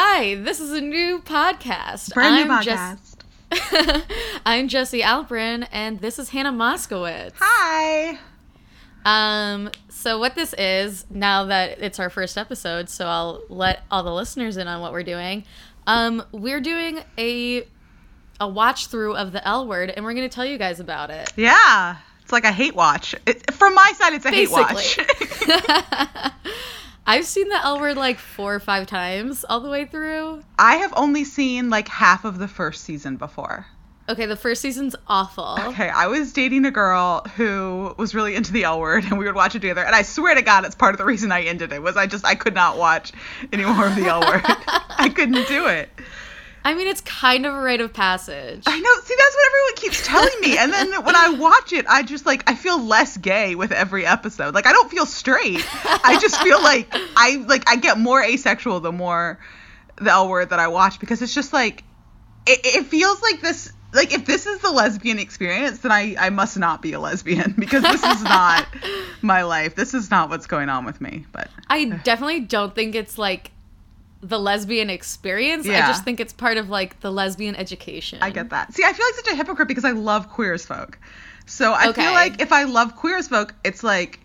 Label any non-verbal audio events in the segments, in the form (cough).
Hi, this is a new podcast. Brand new I'm podcast. Jess- (laughs) I'm Jessi Alprin, and this is Hannah Moskowitz. Hi. Um, so what this is now that it's our first episode, so I'll let all the listeners in on what we're doing. Um, we're doing a a watch through of the L word, and we're going to tell you guys about it. Yeah. It's like a hate watch. It, from my side, it's a hate watch. (laughs) (laughs) I've seen the L word like four or five times all the way through. I have only seen like half of the first season before. Okay, the first season's awful. Okay, I was dating a girl who was really into the L word, and we would watch it together. And I swear to God, it's part of the reason I ended it was I just I could not watch any more of the L word. (laughs) I couldn't do it. I mean, it's kind of a rite of passage. I know. See, that's what everyone keeps telling me. And then when I (laughs) watch it, I just like I feel less gay with every episode. Like I don't feel straight. I just feel like I like I get more asexual the more the L word that I watch because it's just like it, it feels like this like if this is the lesbian experience then I I must not be a lesbian (laughs) because this is not (laughs) my life. This is not what's going on with me. But I definitely don't think it's like the lesbian experience. I just think it's part of like the lesbian education. I get that. See, I feel like such a hypocrite because I love queer as folk. So I Okay. feel like if I love queer as folk, it's like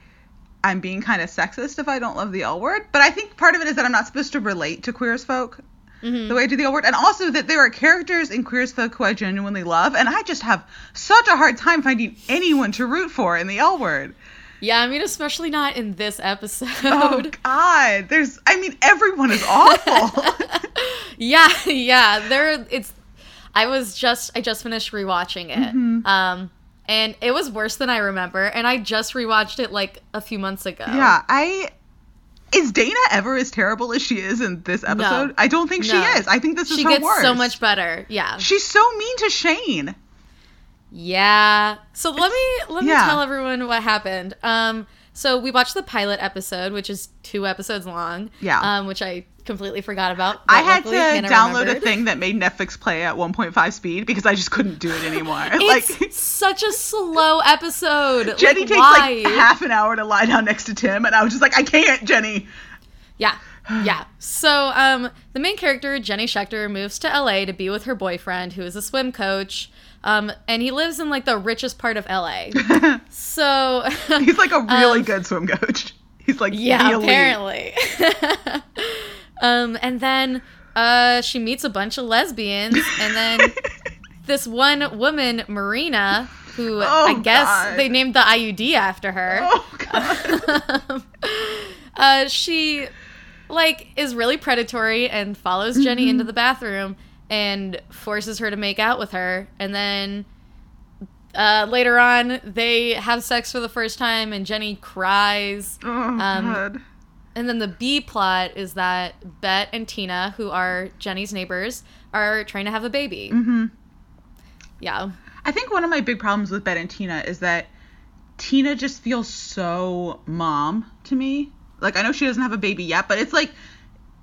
I'm being kind of sexist if I don't love the L word. But I think part of it is that I'm not supposed to relate to queer as folk Mhm. the way I do the L word, and also that there are characters in queer as folk who I genuinely love, and I just have such a hard time finding anyone to root for in the L word. Yeah, I mean, especially not in this episode. Oh God, there's. I mean, everyone is awful. (laughs) yeah, yeah. There, it's. I was just, I just finished rewatching it, Mm-hmm. um, and it was worse than I remember. And I just rewatched it like a few months ago. Yeah, I is Dana ever as terrible as she is in this episode? No, I don't think she is. I think this is she her gets worst. so much better. Yeah, She's so mean to Shane. Yeah. So let me let me Yeah. tell everyone what happened. Um so we watched the pilot episode, which is two episodes long. Yeah. Um, which I completely forgot about. I had to Hannah download a thing that made Netflix play at 1.5 speed because I just couldn't do it anymore. (laughs) like such a slow episode. Jenny like, takes why? like half an hour to lie down next to Tim, and I was just like, I can't, Jenny. Yeah. Yeah. So um the main character, Jenny Schecter, moves to LA to be with her boyfriend, who is a swim coach. Um, and he lives in like the richest part of LA. (laughs) so (laughs) He's like a really Um, good swim coach. He's like Yeah, apparently. (laughs) um, and then uh, she meets a bunch of lesbians, and then this one woman, Marina, who I Oh, guess God. they named the IUD after her. Oh god. uh, she like is really predatory and follows Jenny Mm-hmm. into the bathroom and forces her to make out with her, and then. Uh, later on, they have sex for the first time, and Jenny cries. Oh Um, god. And then the B plot is that Bette and Tina, who are Jenny's neighbors, are trying to have a baby. Mm-hmm. Yeah. I think one of my big problems with Bette and Tina is that Tina just feels so mom to me. Like I know she doesn't have a baby yet, but it's like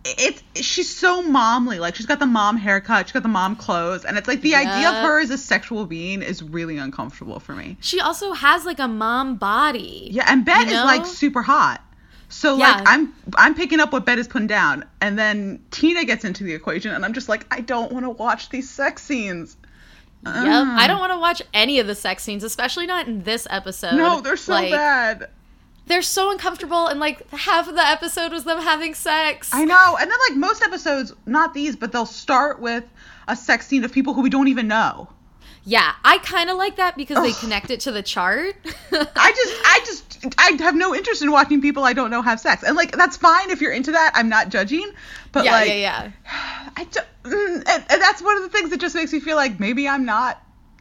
it's she's so momly. Like she's got the mom haircut, she's got the mom clothes, and it's like the idea of her as a sexual being is really uncomfortable for me. She also has like a mom body. Yeah, and Bette You is like super hot. So Yeah. like I'm I'm picking up what Bette is putting down, and then Tina gets into the equation, and I'm just like I don't want to watch these sex scenes. Yep. Ugh. I don't want to watch any of the sex scenes, especially not in this episode. No, they're so Like, bad. They're so uncomfortable, and like half of the episode was them having sex. I know. And then like most episodes, not these, but they'll start with a sex scene of people who we don't even know. Yeah, I kind of like that because they connect it to the chart. (laughs) I just I just I have no interest in watching people I don't know have sex. And like that's fine if you're into that. I'm not judging. But yeah, like yeah, yeah. (sighs) I just, mm, and, and that's one of the things that just makes me feel like maybe I'm not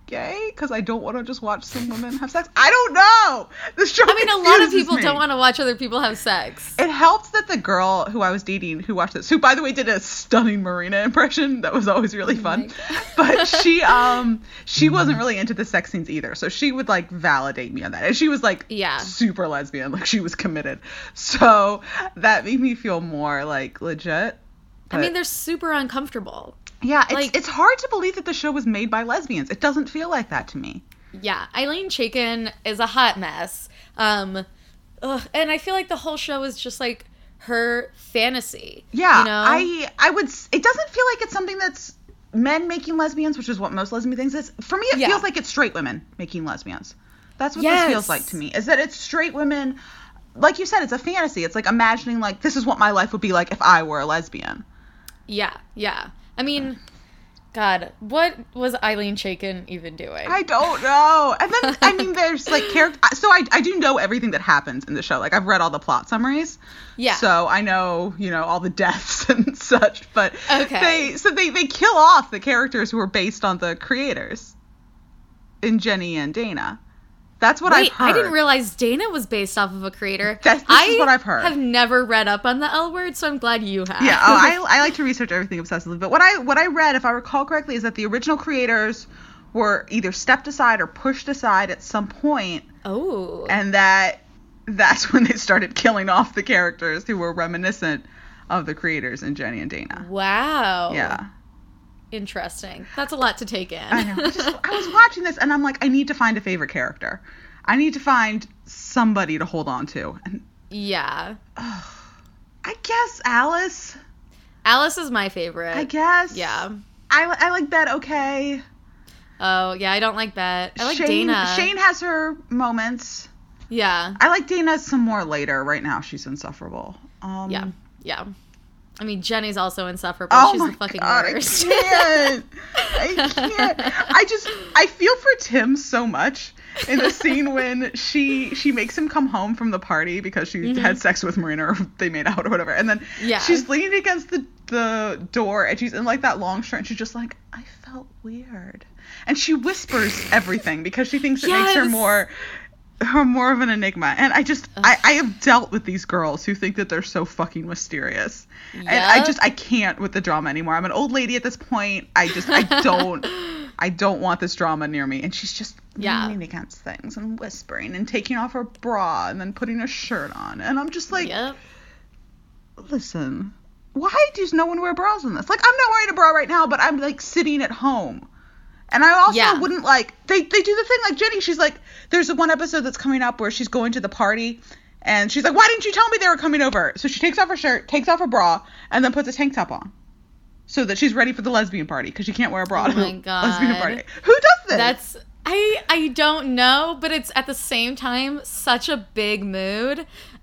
gay because I don't want to just watch some women have sex. I don't know. This show I mean, a lot of people me. don't want to watch other people have sex. It helps that the girl who I was dating who watched this, who by the way did a stunning Marina impression, that was always really fun. God. (laughs) but she um she wasn't really into the sex scenes either. So she would like validate me on that. And she was like Yeah. super lesbian, like she was committed. So that made me feel more like legit. I mean, they're super uncomfortable. Yeah, it's like- it's hard to believe that the show was made by lesbians. It doesn't feel like that to me. Yeah, Ilene Chaiken is a hot mess. Um, ugh, and I feel like the whole show is just like her fantasy. Yeah, you know? I I would. It doesn't feel like it's something that's men making lesbians, which is what most lesbian things is. For me, it Yeah. feels like it's straight women making lesbians. That's what Yes. this feels like to me. Is that it's straight women. Like you said, it's a fantasy. It's like imagining like this is what my life would be like if I were a lesbian. yeah, yeah. I mean, God, what was Ilene Chaiken even doing? I don't know. And then I mean, (laughs) there's like character. So I I do know everything that happens in the show. Like I've read all the plot summaries. yeah. So I know, you know, all the deaths (laughs) and such, but Okay. they so they they kill off the characters who are based on the creators in Jenny and Dana. That's what Wait, I've heard. I didn't realize Dana was based off of a creator. That's- this I is what I've heard. I have never read up on the L word, so I'm glad you have. Yeah, oh, I (laughs) I like to research everything obsessively, but what I what I read, if I recall correctly, is that the original creators were either stepped aside or pushed aside at some point, oh. and that that's when they started killing off the characters who were reminiscent of the creators in Jenny and Dana. wow. Yeah. Interesting. That's a lot to take in. I know. I, just, I was watching this and I'm like, I need to find a favorite character. I need to find somebody to hold on to. And yeah. I guess Alice. Alice is my favorite. I guess. Yeah. I, I like Bette okay. Oh, yeah, I don't like that. I like Shane, Dana. Shane has her moments. Yeah. I like Dana some more later. Right now, she's insufferable. Um, Yeah. Yeah. I mean, Jenny's also insufferable. Oh She's my the fucking God, worst. I can't. I (laughs) can't. I just I feel for Tim so much in the scene (laughs) when she she makes him come home from the party because she had sex with Marina or they made out or whatever, and then Mm-hmm. Yeah. she's leaning against the the door and she's in like that long shirt and she's just like I felt weird, and she whispers everything because she thinks it makes her more her more of an enigma. And i just I, I have dealt with these girls who think that they're so fucking mysterious. And i just i can't with the drama anymore. I'm an old lady at this point. I just i don't (laughs) i don't want this drama near me. And she's just Yeah. leaning against things and whispering and taking off her bra and then putting a shirt on. And i'm just like yep. listen why does no one wear bras in this? Like i'm not wearing a bra right now but i'm like sitting at home. And I also Yeah. wouldn't like they they do the thing like Jenny. She's like, there's one episode that's coming up where she's going to the party, and she's like, why didn't you tell me they were coming over? So she takes off her shirt, takes off her bra, and then puts a tank top on, so that she's ready for the lesbian party because she can't wear a bra Oh my God. lesbian party. Who does this? That's I I don't know, but it's at the same time such a big mood. (laughs)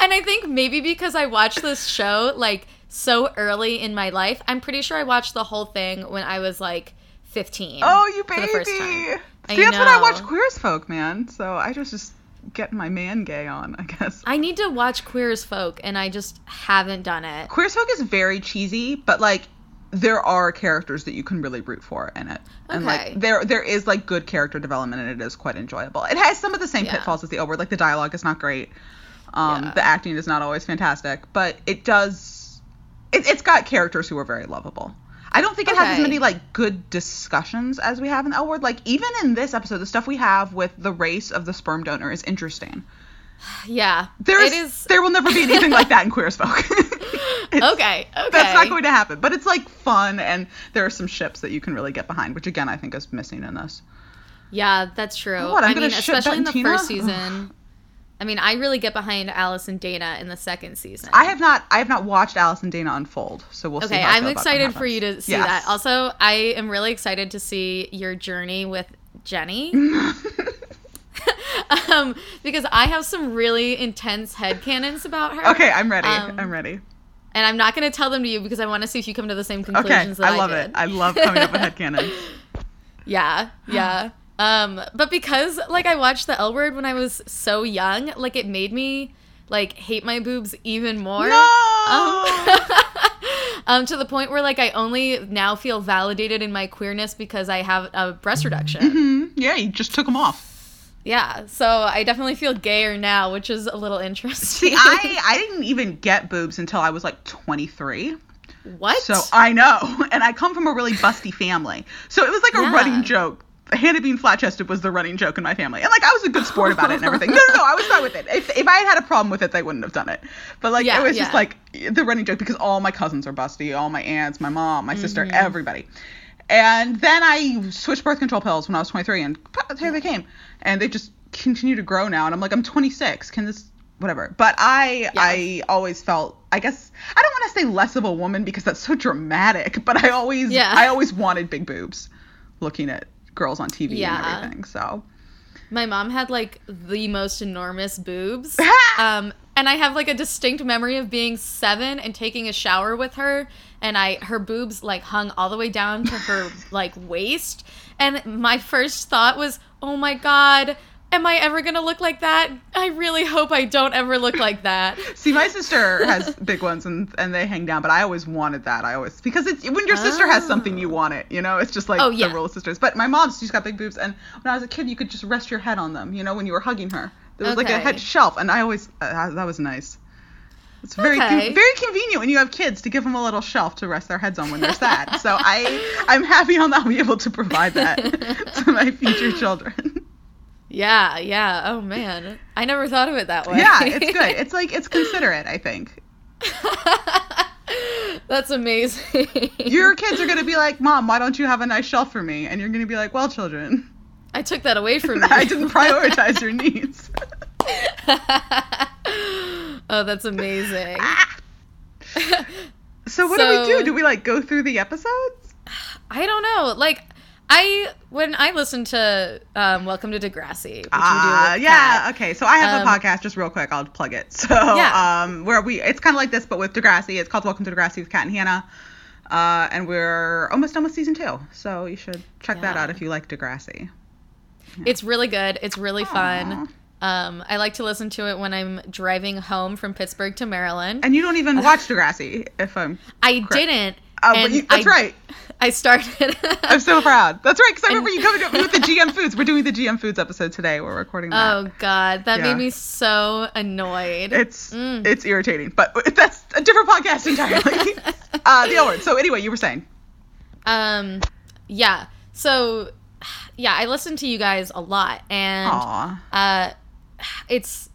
and I think maybe because I watched this show like so early in my life, I'm pretty sure I watched the whole thing when I was like 15. oh, you baby. the first time. I See, that's when I watch know. Queer as Folk, man. So I just just getting my man gay on, I guess. I need to watch Queer as Folk, and I just haven't done it. Queer as Folk is very cheesy, but like there are characters that you can really root for in it. And like there there is like good character development and it is quite enjoyable. It has some of the same Yeah. pitfalls as the L Word, like the dialogue is not great. Um Yeah. the acting is not always fantastic, but it does it, it's got characters who are very lovable. I don't think it has as many like good discussions as we have in L Word. Like even in this episode, the stuff we have with the race of the sperm donor is interesting. (sighs) Yeah, There is, is. there will never be anything like that in Queer as Folk. (laughs) (laughs) Okay, okay. that's not going to happen. But it's like fun, and there are some ships that you can really get behind, which again I think is missing in this. Yeah, that's true. What, I'm I mean, especially in the first season. (sighs) (sighs) I mean, I really get behind Alice and Dana in the second season. I have not, I have not watched Alice and Dana unfold, so we'll see. Okay, I I'm excited for you to see Yes. that. Also, I am really excited to see your journey with Jenny. (laughs) (laughs) um, because I have some really intense headcanons about her. okay, I'm ready. Um, I'm ready. And I'm not going to tell them to you because I want to see if you come to the same Okay, conclusions that I, I love did. it. I love coming up with headcanon. (laughs) Yeah, yeah. Um, but because like I watched the L word when I was so young, like it made me like hate my boobs even more. No. Um, (laughs) um, to the point where like I only now feel validated in my queerness because I have a breast reduction. Hmm, yeah, you just took them off. Yeah, so I definitely feel gayer now, which is a little interesting. See, I (laughs) I didn't even get boobs until I was like 23. what? So I know, (laughs) and I come from a really busty family, so it was like a Yeah. running joke. Hannah being flat chested was the running joke in my family, and like I was a good sport about it and everything. No, no, no, I was fine with it. If, if I had had a problem with it, they wouldn't have done it. But like Yeah, it was just like the running joke because all my cousins are busty, all my aunts, my mom, my sister, Mm-hmm. everybody. And then I switched birth control pills when I was 23, and here they came, and they just continue to grow now. And I'm like, I'm 26. Can this whatever. But I Yeah. I always felt I guess I don't want to say less of a woman because that's so dramatic, but I always Yeah. I always wanted big boobs looking at girls on TV Yeah. and everything. So My mom had like the most enormous boobs. (laughs) um, and I have like a distinct memory of being seven and taking a shower with her, and I her boobs like hung all the way down to her (laughs) like waist. And my first thought was, "Oh my god, am I ever gonna look like that? I really hope I don't ever look like that." (laughs) See, my sister has big ones and and they hang down, but I always wanted that. I always because it's when your sister has something you want it, you know. It's just like Oh, yeah. the rule of sisters. But my mom's she's got big boobs, and when I was a kid, you could just rest your head on them, you know, when you were hugging her. There was like a head shelf, and I always uh, that was nice. It's very con- Okay. very convenient when you have kids to give them a little shelf to rest their heads on when they're sad. so I I'm happy I'll now be able to provide that (laughs) to my future children. Yeah, yeah. Oh man, I never thought of it that way. yeah, it's good. It's like it's considerate. I think (laughs) That's amazing. your kids are gonna be like, "Mom, why don't you have a nice shelf for me?" And you're gonna be like, "Well, children." I took that away from (laughs) you. I didn't prioritize your needs. (laughs) oh, that's amazing. Ah. So what do we do? Do we like go through the episodes? I don't know. Like I when I listen to um, Welcome to Degrassi, which with yeah. Kat, Okay, so I have Um, a podcast. Just real quick, I'll plug it. (laughs) So, Yeah. um, where we it's kind of like this, but with Degrassi. It's called Welcome to Degrassi with Kat and Hannah. Uh, and we're almost done with season two, so you should check that out if you like Degrassi. It's really good. It's really Aw. fun. Um, I like to listen to it when I'm driving home from Pittsburgh to Maryland. And you don't even (laughs) watch Degrassi, if I'm. I correct. didn't. Oh, but you, that's I- right. (laughs) I started. (laughs) I'm so proud. That's right, because I And- remember you coming to with the (laughs) GM Foods. We're doing the GM Foods episode today. We're recording that. Oh God, that Yeah. made me so annoyed. It's Mm. it's irritating, but that's a different podcast entirely. uh, the L word. So anyway, you were saying. Um, yeah. So, (sighs) yeah, I listen to you guys a lot, and Aw. uh, (sighs) it's.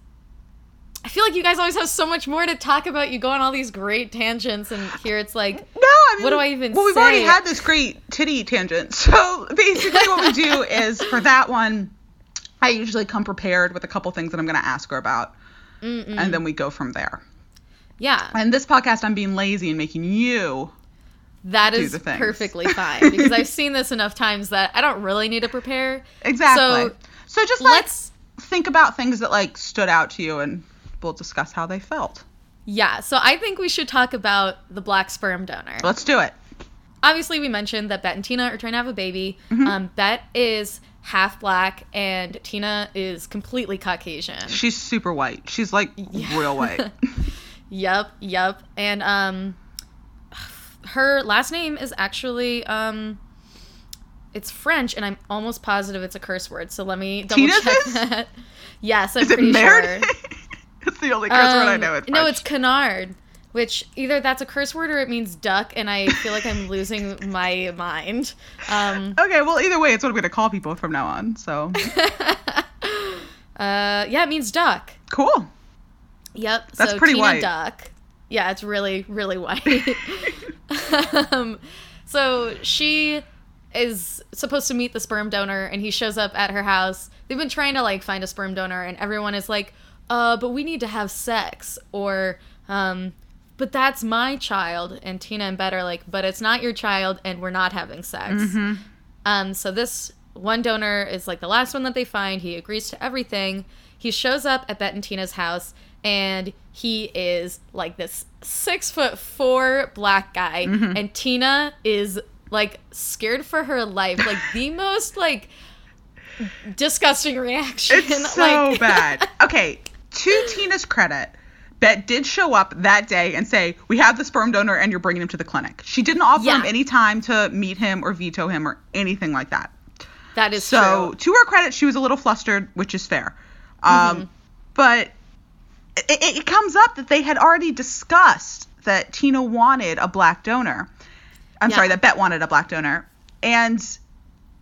I feel like you guys always have so much more to talk about. You go on all these great tangents, and here it's like, (laughs) No, I mean, What do I even Well, we've already had this great titty tangent. (laughs) So basically, what we do (laughs) is for that one, I usually come prepared with a couple things that I'm going to ask her about, Mm-mm. and then we go from there. yeah, And this podcast, I'm being lazy and making you. that is perfectly fine because I've seen this enough times that I don't really need to prepare. Exactly. So, So, just like Let's think about things that like stood out to you, and we'll discuss how they felt. yeah. So I think we should talk about the black sperm donor. Let's do it. obviously we mentioned that Bette and Tina are trying to have a baby. Mm-hmm. Um, Bette is half black and Tina is completely Caucasian. She's super white. She's like Yeah. real white. (laughs) (laughs) Yep, yep. And um, her last name is actually um, it's French, and I'm almost positive it's a curse word. So let me double Tina's check is? that. (laughs) Yes, I'm Is pretty sure. The only curse word I Um, know. It's no, it's canard, which either that's a curse word or it means duck, and I feel like I'm (laughs) losing my mind. Um, Okay, well, either way, it's what I'm going to call people from now on. So (laughs) uh, yeah, it means duck. cool. Yep. That's so pretty Tina white. Duck. Yeah, it's really, really white. (laughs) um, so she is supposed to meet the sperm donor, and he shows up at her house. They've been trying to like find a sperm donor, and everyone is like, "Uh, but we need to have sex," or um, "But that's my child." And Tina and Bette are like, "But it's not your child, and we're not having sex." Mm-hmm. Um, so this one donor is like the last one that they find. He agrees to everything. He shows up at Bette and Tina's house, and he is like this six foot four black guy, Mm-hmm. and Tina is like scared for her life, like (laughs) the most like disgusting reaction. It's (laughs) so like, bad. (laughs) Okay, to Tina's credit, Bette did show up that day and say, "We have the sperm donor, and you're bringing him to the clinic." She didn't offer Yeah. him any time to meet him or veto him or anything like that. that is So, true. to her credit, she was a little flustered, which is fair. Um, Mm-hmm. But it, it, it comes up that they had already discussed that Tina wanted a black donor. I'm Yeah. sorry, that Bette wanted a black donor, and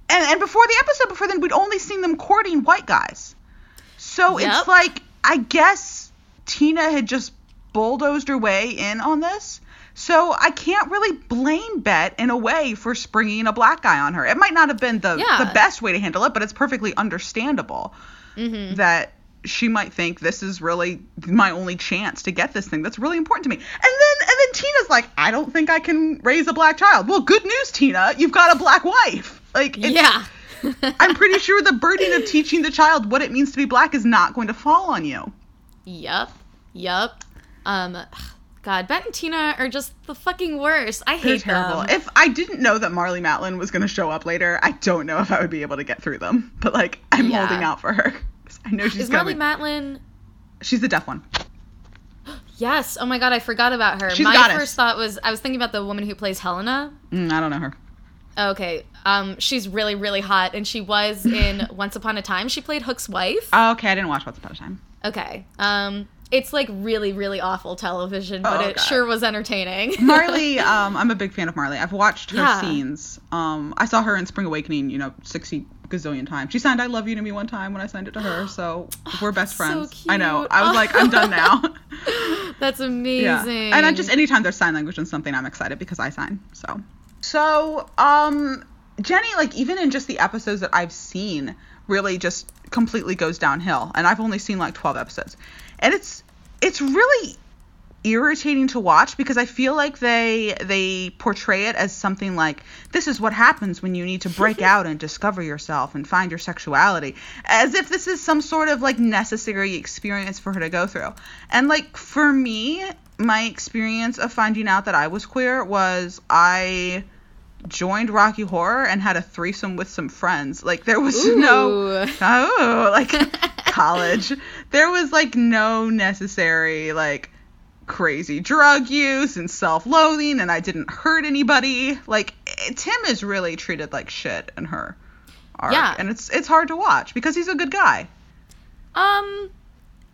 and and before the episode before then, we'd only seen them courting white guys. So Yep. it's like I guess Tina had just bulldozed her way in on this. So I can't really blame Bette in a way for springing a black guy on her. It might not have been the Yeah. the best way to handle it, but it's perfectly understandable Mhm. that she might think this is really my only chance to get this thing that's really important to me. And then and then Tina's like, I don't think I can raise a black child. Well, good news, Tina, you've got a black wife. Like it's, yeah. (laughs) I'm pretty sure the burden of teaching the child what it means to be black is not going to fall on you. Yup. Yup. Um God, Bette and Tina are just the fucking worst. I They're hate terrible. them. If I didn't know that Marlee Matlin was going to show up later, I don't know if I would be able to get through them. But like, I'm Yeah. holding out for her. (laughs) I know she's Is Marlee. Matlin she's the deaf one. (gasps) Yes. Oh my god, I forgot about her. She's my goddess. first thought was I was thinking about the woman who plays Helena. Mm, I don't know her. Okay. Um she's really really hot and she was in (laughs) Once Upon a Time. She played Hook's wife. Oh, okay, I didn't watch Once Upon a Time. Okay. Um it's like really really awful television, but Oh, it God. sure was entertaining. (laughs) Marlee, um, I'm a big fan of Marlee. I've watched her Yeah. scenes. Um, I saw her in Spring Awakening, you know, 60 gazillion times. She signed "I love you" to me one time when I signed it to her, (gasps) so we're best friends. so. I know. I was like, I'm done now. (laughs) That's amazing. Yeah. And I just anytime there's sign language in something, I'm excited because I sign. So. So, um, Jenny, like even in just the episodes that I've seen, really just completely goes downhill. And I've only seen like 12 episodes, and it's it's really irritating to watch because I feel like they they portray it as something like this is what happens when you need to break (laughs) out and discover yourself and find your sexuality as if this is some sort of like necessary experience for her to go through. And like for me, my experience of finding out that I was queer was I joined Rocky Horror and had a threesome with some friends. Like there was (laughs) no (laughs) oh like (laughs) college. There was like no necessary like crazy drug use and self-loathing and I didn't hurt anybody. Like eh, Tim is really treated like shit in her arc. Yeah. And it's it's hard to watch because he's a good guy. Um,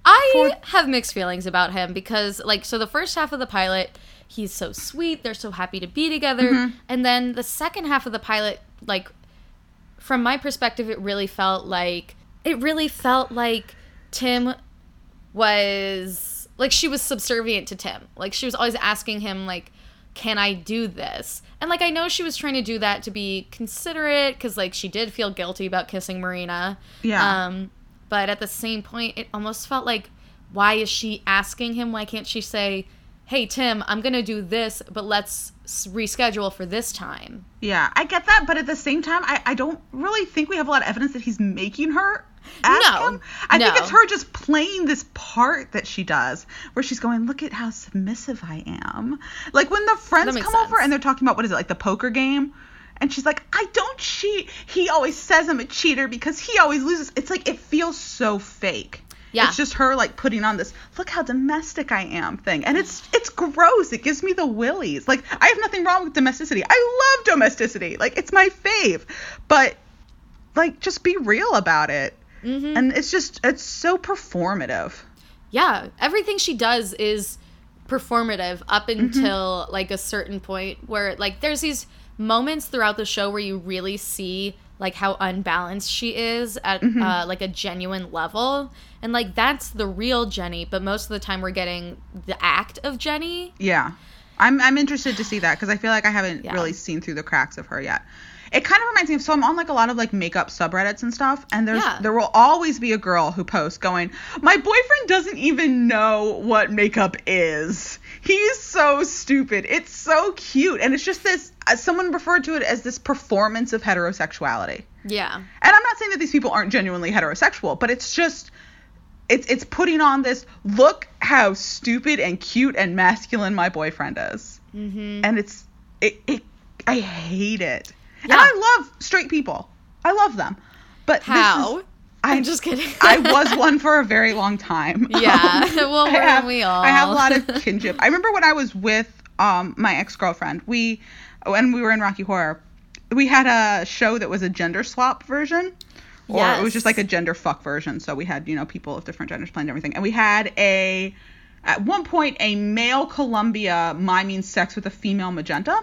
I For- have mixed feelings about him because, like, so the first half of the pilot, he's so sweet. They're so happy to be together. Mm-hmm. And then the second half of the pilot, like, from my perspective, it really felt like it really felt like Tim was like she was subservient to Tim. Like she was always asking him like can I do this? And like I know she was trying to do that to be considerate cuz like she did feel guilty about kissing Marina. Yeah. Um but at the same point it almost felt like why is she asking him? Why can't she say, "Hey Tim, I'm going to do this, but let's reschedule for this time." Yeah, I get that, but at the same time, I, I don't really think we have a lot of evidence that he's making her ask No, him. I think it's her just playing this part that she does, where she's going, "Look at how submissive I am." Like when the friends come over and they're talking about what is it, like the poker game, and she's like, "I don't cheat." He always says I'm a cheater because he always loses. It's like it feels so fake. Yeah. It's just her like putting on this look how domestic I am thing. And it's it's gross. It gives me the willies. Like I have nothing wrong with domesticity. I love domesticity. Like it's my fave. But like just be real about it. Mhm. And it's just it's so performative. Yeah, everything she does is performative up Mm-hmm. until like a certain point where like there's these moments throughout the show where you really see like how unbalanced she is at Mm-hmm. uh, like a genuine level and like that's the real jenny but most of the time we're getting the act of jenny Yeah. I'm I'm interested to see that because I feel like I haven't Yeah. really seen through the cracks of her yet. It kind of reminds me of so I'm on like a lot of like makeup subreddits and stuff, and there's Yeah. there will always be a girl who posts going, My boyfriend doesn't even know what makeup is. He's so stupid. It's so cute. And it's just this someone referred to it as this performance of heterosexuality. yeah And I'm not saying that these people aren't genuinely heterosexual, but it's just it's it's putting on this look how stupid and cute and masculine my boyfriend is. mm-hmm. And it's it, it I hate it. And I love straight people. I love them. But this how is- i'm I- just kidding I was (laughs) one for a very long time. Yeah. (laughs) Um, (laughs) Well, I weren't have, we all? I have a lot of kinship. I remember when I was with um my ex girlfriend. We when we were in Rocky Horror, we had a show that was a gender swap version. Or it was just like a gender fuck version. So we had, you know, people of different genders playing everything. And we had a at one point a male Columbia miming sex with a female magenta.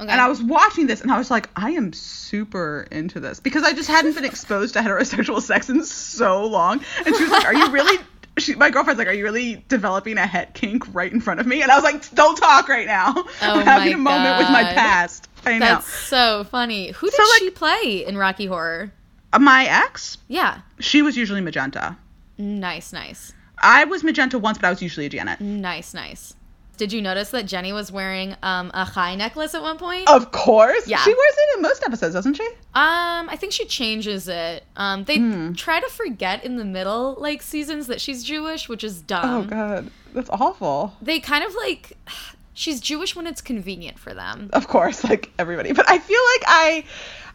okay. And I was watching this and I was like, I am super into this because I just hadn't been (laughs) exposed to heterosexual sex in so long. And she was like, Are you really? She, my girlfriend's like, Are you really developing a het kink right in front of me? And I was like, Don't talk right now. (laughs) I'm having Oh a moment with my past. I know. that's so funny who did So, like- she play in rocky horror Uh, my ex, yeah she was usually magenta. Nice, nice. I was magenta once, but I was usually a Janet. Nice, nice. Did you notice that Jenny was wearing um, a chai necklace at one point? Of course. Yeah. She wears it in most episodes, doesn't she? Um, I think she changes it. Um, they Hmm. try to forget in the middle like seasons that she's Jewish, which is dumb. oh god. That's awful. They kind of like (sighs) she's Jewish when it's convenient for them. Of course, like everybody. But I feel like I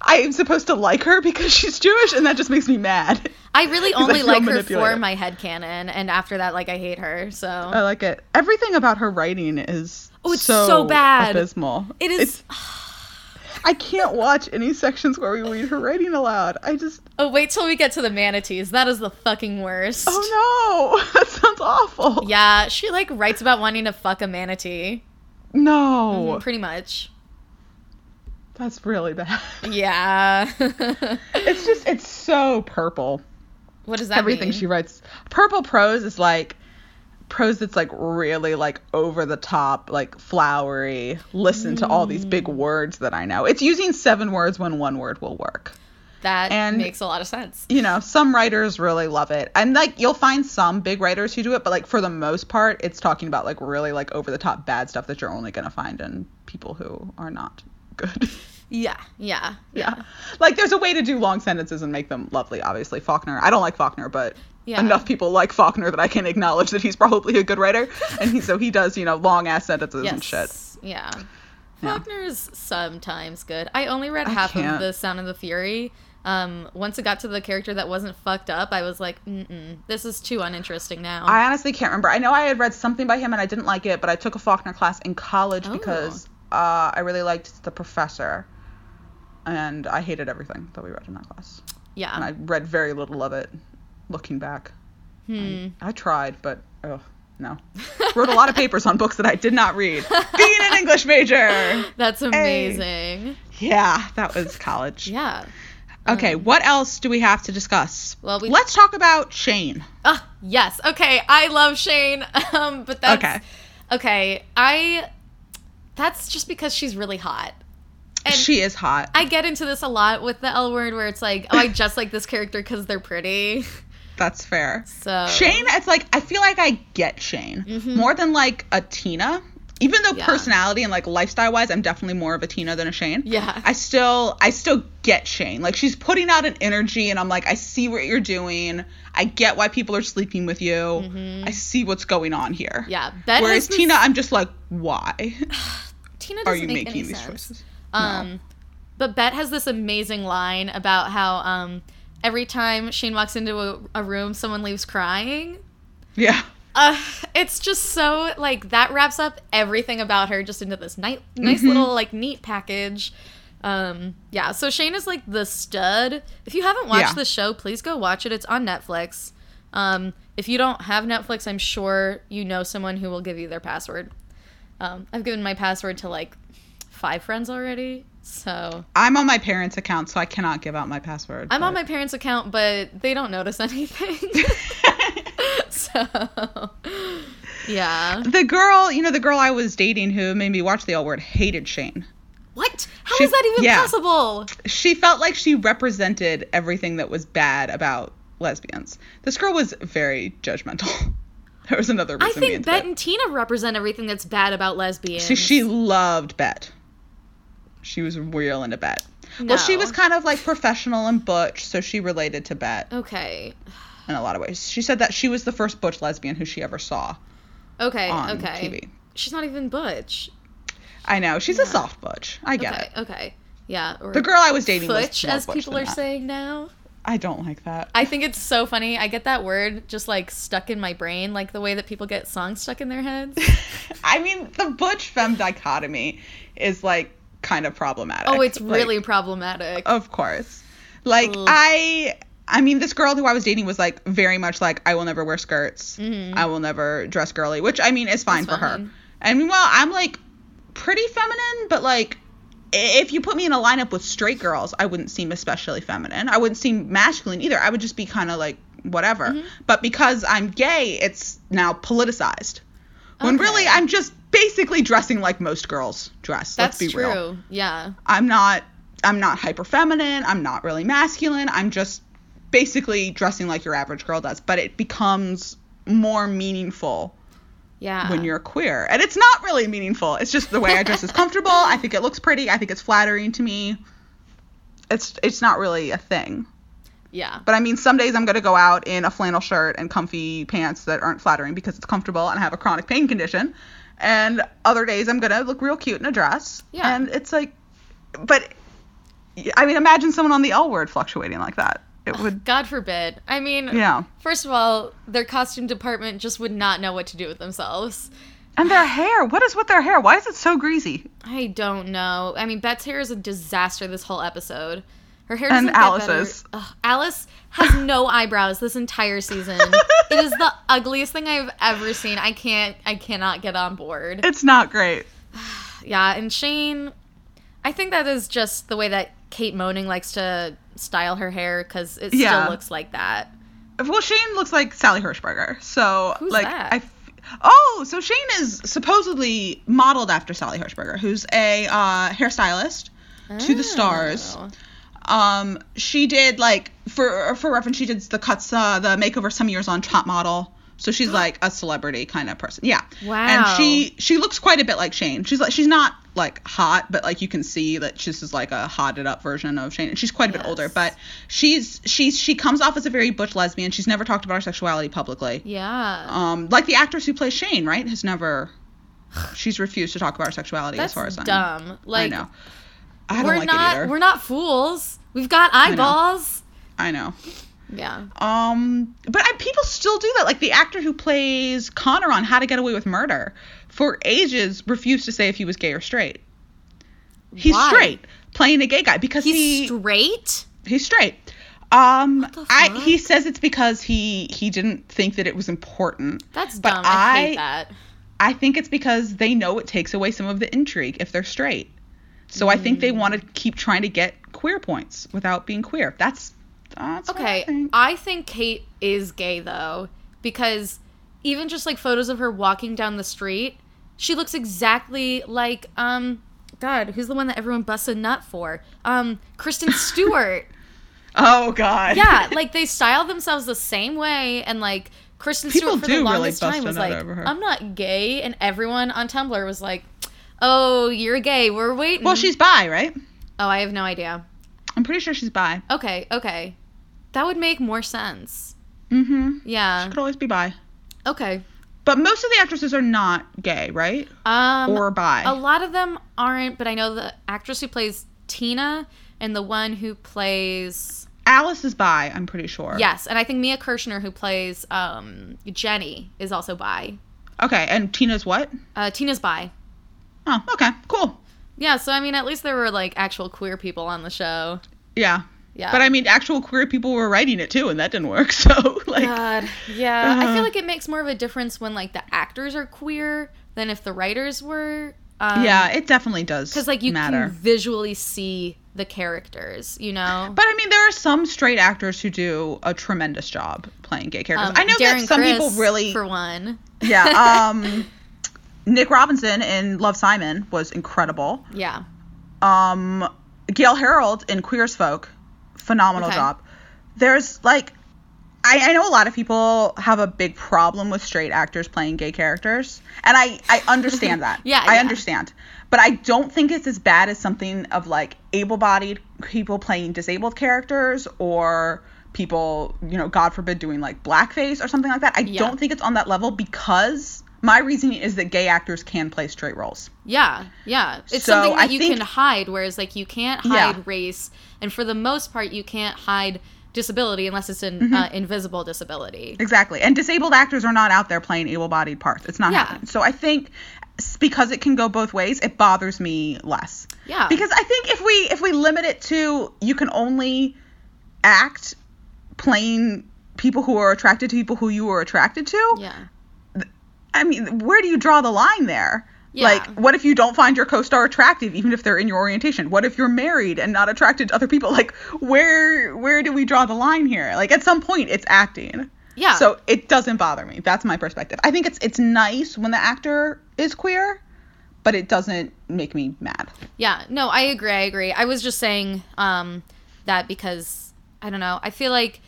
I am supposed to like her because she's Jewish and that just makes me mad. I really (laughs) only feel like her for my headcanon, and after that, like I hate her. So I like it. Everything about her writing is Oh, it's so, so bad. abysmal. it is. It's, I can't watch any sections where we read her writing aloud. I just oh, wait till we get to the manatees. That is the fucking worst. oh no, (laughs) that sounds awful. Yeah, she like writes about wanting to fuck a manatee. No, Mhm, pretty much. That's really bad. Yeah. (laughs) It's just it's so purple. what does that Everything mean? she writes. Purple prose is like prose that's like really like over the top, like flowery. Listen to all these Mm. big words that I know. It's using seven words when one word will work. that and- makes a lot of sense. you know, some writers really love it. And like you'll find some big writers who do it, but like for the most part, it's talking about like really like over the top bad stuff that you're only going to find in people who are not good. Yeah, yeah, yeah. Like there's a way to do long sentences and make them lovely, obviously. Faulkner, I don't like Faulkner, but Yeah. enough people like Faulkner that I can acknowledge that he's probably a good writer. (laughs) and he so he does, you know, long ass sentences Yes. and shit. Yeah. Yeah. Faulkner is sometimes good. I only read half of the Sound of the Fury. Um, once it got to the character that wasn't fucked up, I was like, mm this is too uninteresting now. I honestly can't remember. I know I had read something by him and I didn't like it, but I took a Faulkner class in college Oh. because uh, I really liked the professor. And I hated everything that we read in that class. yeah. And I read very little of it looking back. hmm. I tried, but oh, no. (laughs) Wrote a lot of papers on books that I did not read. (laughs) Being an English major. That's amazing. Yeah, that was college. (laughs) Yeah. Okay, Um, what else do we have to discuss? Well, we- Let's talk about Shane. Ah, yes. Okay, I love Shane. Um, but that's Okay. Okay, I. That's just because she's really hot. And she is hot. I get into this a lot with the L word, where it's like, oh, I just like this character because they're pretty. That's fair. So Shane, it's like I feel like I get Shane mm-hmm. more than like a Tina. Even though Mm-hmm. Yeah. personality and like lifestyle wise, I'm definitely more of a Tina than a Shane. Yeah. I still I still get Shane. Like she's putting out an energy and I'm like, I see what you're doing. I get why people are sleeping with you. I see what's going on here. Mm-hmm. Yeah, Bette Whereas this- Tina, I'm just like, why (sighs) Tina are doesn't you make making any these sense. choices? Um, but Bette has this amazing line about how um every time Shane walks into a, a room, someone leaves crying. Yeah. Uh, it's just so like that wraps up everything about her just into this nice, nice Mhm. little like neat package. Um, yeah, so Shane is like the stud. If you haven't watched Yeah. the show, please go watch it. It's on Netflix. Um, if you don't have Netflix, I'm sure you know someone who will give you their password. Um, I've given my password to like five friends already, so I'm on my parents' account, so I cannot give out my password. I'm on my parents' account, but they don't notice (laughs) anything. (laughs) (laughs) so, yeah. the girl, you know, the girl I was dating who made me watch the L word hated Shane. What? How is She- that even yeah. possible? She felt like she represented everything that was bad about lesbians. This girl was very judgmental. (laughs) there was another I think Bette and Tina represent everything that's bad about lesbians. She, she loved Bette. She was real into Bette. Well, she was kind of like professional and butch, so she related to Bette Okay. In a lot of ways. She said that she was the first butch lesbian who she ever saw Okay. okay. TV. She's not even butch. I know she's a soft butch. I get okay. it. Okay. Yeah. Or The girl I was dating was Futch, as butch people are that. saying now. I don't like that. I think it's so funny. I get that word just like stuck in my brain, like the way that people get songs stuck in their heads. (laughs) I mean, the butch femme dichotomy is like kind of problematic. oh, it's Like, really problematic. of course. Like Ugh. I I mean, this girl who I was dating was like very much like I will never wear skirts. Mhm. I will never dress girly, which I mean is fine That's for her. And meanwhile, I'm like pretty feminine, but like if you put me in a lineup with straight girls, I wouldn't seem especially feminine. I wouldn't seem masculine either. I would just be kind of like whatever. Mm-hmm. But because I'm gay, it's now politicized. When really I'm just basically dressing like most girls dress. That's Let's be true. real. Yeah. I'm not I'm not hyper feminine. I'm not really masculine. I'm just basically dressing like your average girl does, but it becomes more meaningful Yeah. when you're queer. And it's not really meaningful. It's just the way I dress is (laughs) comfortable. I think it looks pretty. I think it's flattering to me. It's it's not really a thing. Yeah. But I mean, some days I'm gonna go out in a flannel shirt and comfy pants that aren't flattering because it's comfortable and I have a chronic pain condition. And other days I'm gonna look real cute in a dress. Yeah. And it's like, but I mean, imagine someone on the L word fluctuating like that. It would. God forbid. I mean, Yeah. first of all, their costume department just would not know what to do with themselves. And their hair. What is with their hair? Why is it so greasy? I don't know. I mean, Bette's hair is a disaster this whole episode. Her hair And doesn't get Alice's. better. Ugh, Alice has (laughs) no eyebrows this entire season. (laughs) it is the ugliest thing I've ever seen. I can't. I cannot get on board. It's not great. (sighs) Yeah, and Shane, I think that is just the way that Kate Moennig likes to style her hair because it Yeah. still looks like that. Well, Shane looks like Sally Hershberger. So, Who's like, that? I. f- Oh, so Shane is supposedly modeled after Sally Hershberger, who's a uh, hairstylist to the stars. Oh. Um, she did like for for reference, she did the cuts, uh, the makeover some years on Top Model. So she's (gasps) like a celebrity kind of person. Yeah. Wow. And she she looks quite a bit like Shane. She's like she's not like hot, but like you can see that she's just like a hotted up version of Shane. And she's quite a bit older, but she's she's she comes off as a very butch lesbian. She's never talked about her sexuality publicly. Yeah. Um, like the actress who plays Shane, right? Has never. (sighs) She's refused to talk about her sexuality That's as far as I know. dumb. Like I know. I don't we're like not it either. we're not fools. We've got know. eyeballs. I know. Yeah. Um, but I, people still do that. Like the actor who plays Connor on How to Get Away with Murder, for ages refused to say if he was gay or straight. He's Why? straight, playing a gay guy because He's he straight. he's straight. Um, I he says it's because he he didn't think that it was important. That's But dumb. I, hate I- that. I think it's because they know it takes away some of the intrigue if they're straight. So I think they Mm. want to keep trying to get queer points without being queer. That's that's what I Okay, think. I think Kate is gay though because even just like photos of her walking down the street, she looks exactly like um God, who's the one that everyone busts a nut for? Um, Kristen (laughs) Stewart. Oh God. yeah, (laughs) like they style themselves the same way, and like Kristen People Stewart for the longest bust time was like, "I'm not gay," and everyone on Tumblr was like, "Oh, you're gay. We're waiting." Well, she's bi, right? Oh, I have no idea. I'm pretty sure she's bi. Okay, okay, that would make more sense. Mm-hmm. Yeah. She could always be bi. Okay. But most of the actresses are not gay, right? Um, or bi. a lot of them aren't, but I know the actress who plays Tina and the one who plays Alice is bi, I'm pretty sure. yes, and I think Mia Kirshner who plays um, Jenny is also bi. Okay, and Tina's what? Uh, Tina's bi. Oh, okay, cool. Yeah, so I mean, at least there were like actual queer people on the show. Yeah. Yeah. But I mean, actual queer people were writing it too, and that didn't work. (laughs) So, like, God, yeah. I Uh. feel like it makes more of a difference when like the actors are queer than if the writers were. Um, yeah, it definitely does because like you matter. can visually see the characters, you know. But I mean, there are some straight actors who do a tremendous job playing gay characters. Um, I know Darren that some Criss, people really, for one. yeah. (laughs) Um, Nick Robinson in Love Simon was incredible. Yeah. Um, Gale Harold in Queer as Folk, phenomenal Okay. job. There's like, I, I know a lot of people have a big problem with straight actors playing gay characters, and I I understand that. (laughs) Yeah, I yeah. understand, but I don't think it's as bad as something of like able-bodied people playing disabled characters or people, you know, God forbid, doing like blackface or something like that. I Yeah. don't think it's on that level because my reasoning is that gay actors can play straight roles. Yeah, yeah. It's So, something that I you think- can hide, whereas like you can't Yeah. hide race, and for the most part, you can't hide disability unless it's an Mm-hmm. uh, invisible disability. Exactly. And disabled actors are not out there playing able-bodied parts. It's not Yeah. happening. So I think because it can go both ways, it bothers me less. Yeah. Because I think if we if we limit it to you can only act playing people who are attracted to people who you are attracted to. yeah, I mean, where do you draw the line there? Yeah. Like, what if you don't find your co-star attractive, even if they're in your orientation? What if you're married and not attracted to other people? Like, where where do we draw the line here? Like, at some point, it's acting. yeah. So it doesn't bother me. That's my perspective. I think it's it's nice when the actor is queer, but it doesn't make me mad. Yeah, no, I agree. I agree. I was just saying um, that because I don't know. I feel like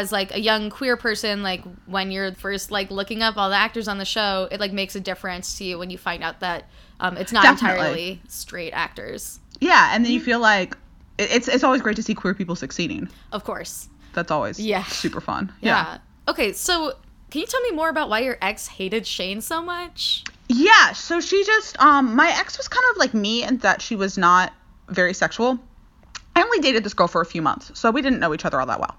as like a young queer person, like when you're first like looking up all the actors on the show, it like makes a difference to you when you find out that um, it's not Definitely. entirely straight actors. Yeah, and then you feel like it's it's always great to see queer people succeeding. Of course. That's always Yeah. super fun. Yeah. Okay, so can you tell me more about why your ex hated Shane so much? Yeah, so she just um my ex was kind of like me in that she was not very sexual. I only dated this girl for a few months, so we didn't know each other all that well.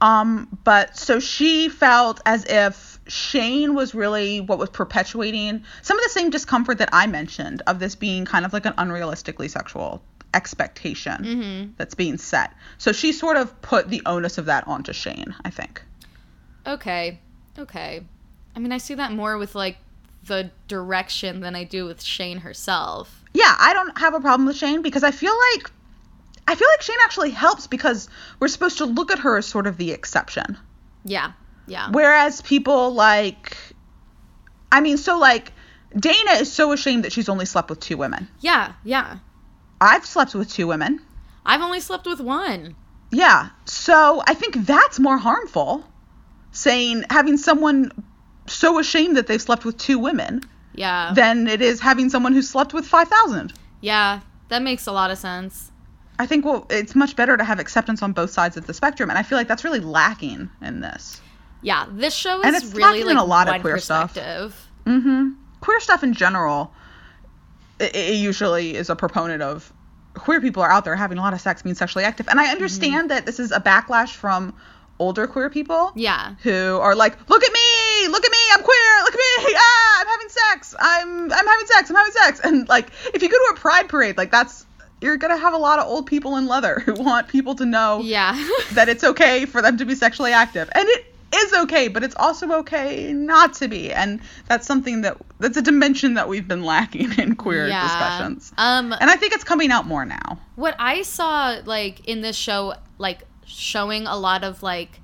Um but so she felt as if Shane was really what was perpetuating some of the same discomfort that I mentioned of this being kind of like an unrealistically sexual expectation that's being set. So she sort of put the onus of that onto Shane, I think. Okay. Okay. I mean, I see that more with like the direction than I do with Shane herself. yeah, I don't have a problem with Shane because I feel like I feel like Shane actually helps because we're supposed to look at her as sort of the exception. Yeah. Yeah. Whereas people like I mean, so like Dana is so ashamed that she's only slept with two women. Yeah. Yeah. I've slept with two women. I've only slept with one. Yeah. So I think that's more harmful. Saying having someone so ashamed that they've slept with two women Yeah. than it is having someone who slept with 5,000. yeah. That makes a lot of sense. I think well, it's much better to have acceptance on both sides of the spectrum, and I feel like that's really lacking in this. Yeah. This show And is it's really lacking like in a lot of queer stuff. Mm-hmm. Queer stuff in general, it, it usually is a proponent of queer people are out there having a lot of sex, being sexually active, and I understand that this is a backlash from older queer people. Yeah. Who are like, look at me, look at me, I'm queer, look at me, (laughs) ah, I'm having sex, I'm I'm having sex, I'm having sex, and like if you go to a pride parade, like that's you're gonna have a lot of old people in leather who want people to know Yeah. (laughs) that it's okay for them to be sexually active and it is okay but it's also okay not to be and that's something that that's a dimension that we've been lacking in queer yeah. discussions Um. and i think it's coming out more now what I saw like in this show, like showing a lot of like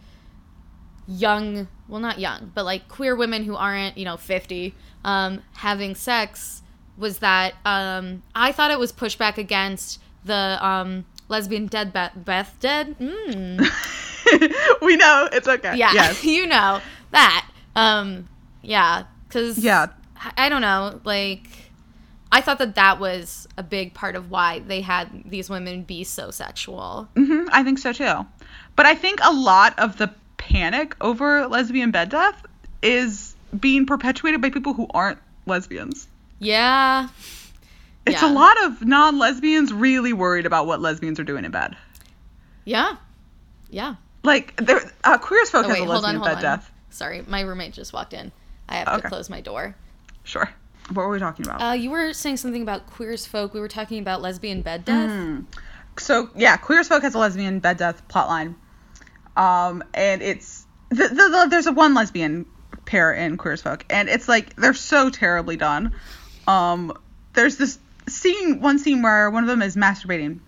young, well, not young, but like queer women who aren't, you know, 50, um, having sex was that um, I thought it was pushback against the um, lesbian dead Beth, Beth dead. Mm. (laughs) we know it's okay Yeah, yes (laughs) you know that. Um, yeah, because Yeah. I, don't know, like. I thought that that was a big part of why they had these women be so sexual. hmm i think so too but i think a lot of the panic over lesbian bed death is being perpetuated by people who aren't lesbians Yeah. it's Yeah. a lot of non-lesbians really worried about what lesbians are doing in bed Yeah. Yeah. like there uh, queer as folk Oh, has wait, a hold lesbian on, bed on. death Sorry, my roommate just walked in. I have Okay. to close my door. Sure. What were we talking about? Uh, you were saying something about queer as folk. We were talking about lesbian bed death. Mm. so yeah, Queer as Folk has a lesbian bed death plotline, um, and it's the, the, the, there's a one lesbian pair in Queer as Folk, and it's like they're so terribly done. Um, there's this scene, one scene where one of them is masturbating,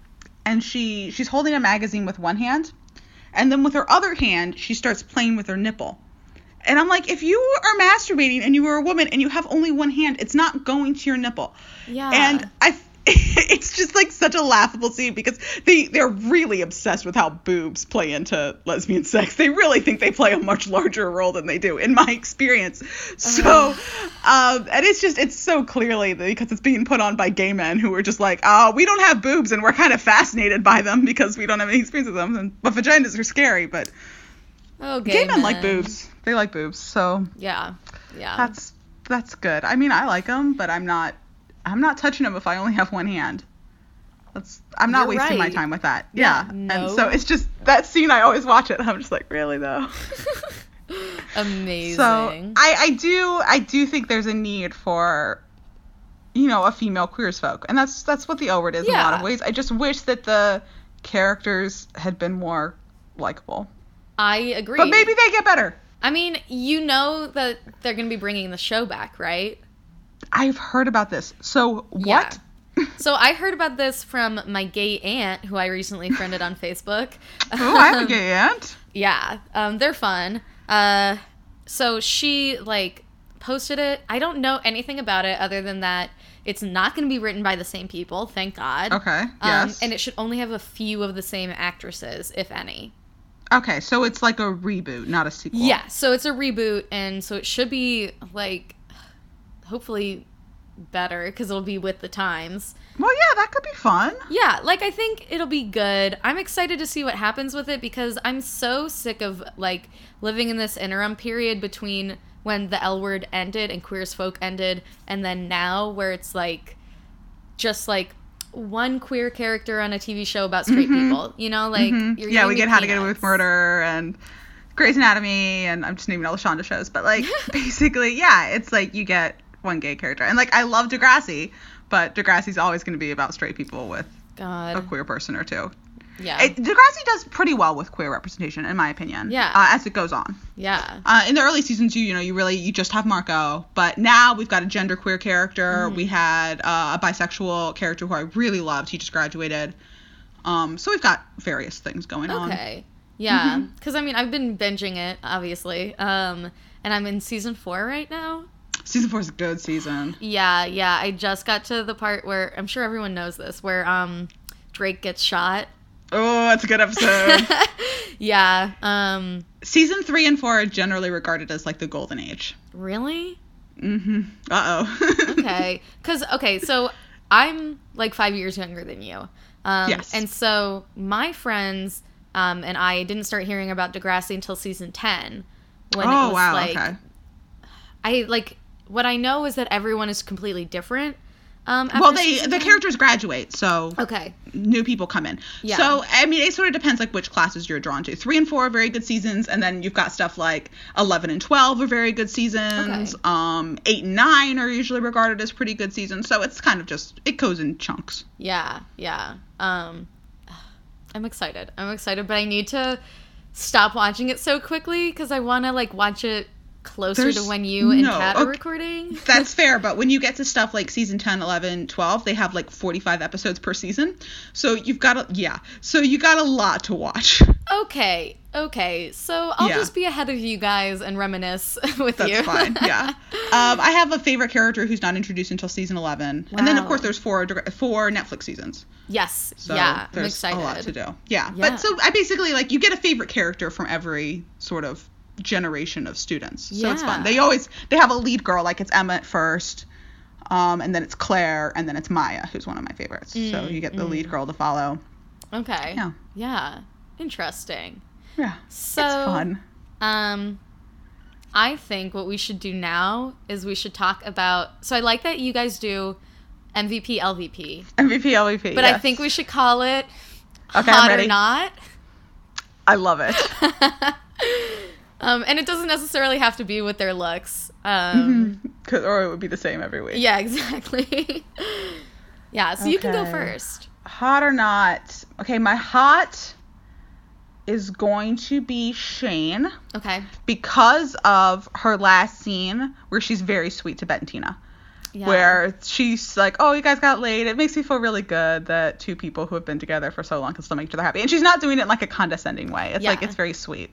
and she she's holding a magazine with one hand, and then with her other hand she starts playing with her nipple. And I'm like, if you are masturbating and you are a woman and you have only one hand, it's not going to your nipple. Yeah. And I, (laughs) it's just like such a laughable scene because they they're really obsessed with how boobs play into lesbian sex. They really think they play a much larger role than they do, in my experience. So, um, and it's just it's so clearly because it's being put on by gay men who are just like, oh, we don't have boobs and we're kind of fascinated by them because we don't have any experience with them. And, but vaginas are scary, but oh, gay, gay men like boobs. They like boobs, so Yeah. Yeah. that's that's good. I mean, I like them, but I'm not I'm not touching them if I only have one hand. That's I'm not You're wasting my time with that. Yeah, Yeah. no. And so it's just that scene I always watch it. I'm just like, really though. (laughs) Amazing. So I I do I do think there's a need for you know, a female queers folk. And that's that's what the O word is in a lot of ways. I just wish that the characters had been more likable. I agree. But maybe they get better. I mean, you know that they're going to be bringing the show back, right? I've heard about this. So what? (laughs) So I heard about this from my gay aunt, who I recently friended on Facebook. (laughs) oh, I have a gay aunt. Yeah, um, they're fun. Uh, so she like posted it. I don't know anything about it other than that it's not going to be written by the same people. Thank God. Okay. Um, Yes. and it should only have a few of the same actresses, if any. Okay, so it's like a reboot, not a sequel. Yeah, so it's a reboot, and so it should be like, hopefully, better because it'll be with the times. Well, yeah, that could be fun. Yeah, like I think it'll be good. I'm excited to see what happens with it because I'm so sick of like living in this interim period between when the L word ended and Queer as Folk ended, and then now where it's like just like one queer character on a TV show about straight people. You know, like Mhm. you're yeah, we get How to Get Away with. Murder and Grey's Anatomy, and I'm just naming all the Shonda shows. But like, (laughs) basically, yeah, it's like you get one gay character, and like I love Degrassi, but Degrassi's always going to be about straight people with a queer person or two. yeah, It, Degrassi does pretty well with queer representation, in my opinion. Yeah. Uh, as it goes on. yeah, Uh, in the early seasons, you you know you really you just have Marco, but now we've got a genderqueer character. Mm-hmm. We had uh, a bisexual character who I really loved. He just graduated. Um, so we've got various things going on. okay, yeah. Because I mean, I've been binging it obviously, um, and I'm in season four right now. Season four is a good season. Yeah, yeah. I just got to the part where I'm sure everyone knows this, where um Drake gets shot. Oh, that's a good episode. (laughs) yeah. Um season three and four are generally regarded as like the golden age. really? Mm-hmm. Uh oh. (laughs) Okay. Cuz okay, so I'm like 5 years younger than you. Um Yes. and so my friends um and I didn't start hearing about Degrassi until season 10 when it oh was wow. like okay. I like what I know is that everyone is completely different. Um Well, they the characters graduate, so Okay. new people come in. Yeah. So I mean, it sort of depends like which classes you're drawn to. Three and four are very good seasons, and then you've got stuff like eleven and twelve are very good seasons. Okay. Um, eight and nine are usually regarded as pretty good seasons. So it's kind of just it goes in chunks. Yeah, yeah. Um (sighs) I'm excited. I'm excited, but I need to stop watching it so quickly because I want to like watch it closer to when you and no, Kat are okay. recording. (laughs) That's fair, but when you get to stuff like season 10, 11, 12, they have like 45 episodes per season. So you've got a yeah. So you got a lot to watch. (laughs) okay, okay. So I'll Yeah. just be ahead of you guys and reminisce (laughs) with That's you. fine. Yeah. Um, I have a favorite character who's not introduced until season 11. And then, of course, there's four, four Netflix seasons. yes. So yeah. I'm there's excited. a lot to do. Yeah. Yeah. But so I basically, like, you get a favorite character from every sort of generation of students. So it's fun. They always, they have a lead girl, like it's Emma at first. Um, and then it's Claire, and then it's Maya, who's one of my favorites. so Mm, you get the lead girl to follow. Okay. Yeah. Yeah. Interesting. Yeah. So it's fun. Um, I think what we should do now is we should talk about. So I like that you guys do MVP LVP, MVP, LVP. but I think we should call it Okay, Hot I'm or. Not. I love it. (laughs) um, and it doesn't necessarily have to be with their looks. Um, 'Cause- or it would be the same every week. Yeah, (laughs) exactly. yeah, so you can go first. Hot or not? Okay, my hot is going to be Shane Okay. because of her last scene where she's very sweet to Bentina. Yeah. Where she's like, "Oh, you guys got laid. It makes me feel really good that two people who have been together for so long can still make each other happy." And she's not doing it in like a condescending way. It's like it's very sweet.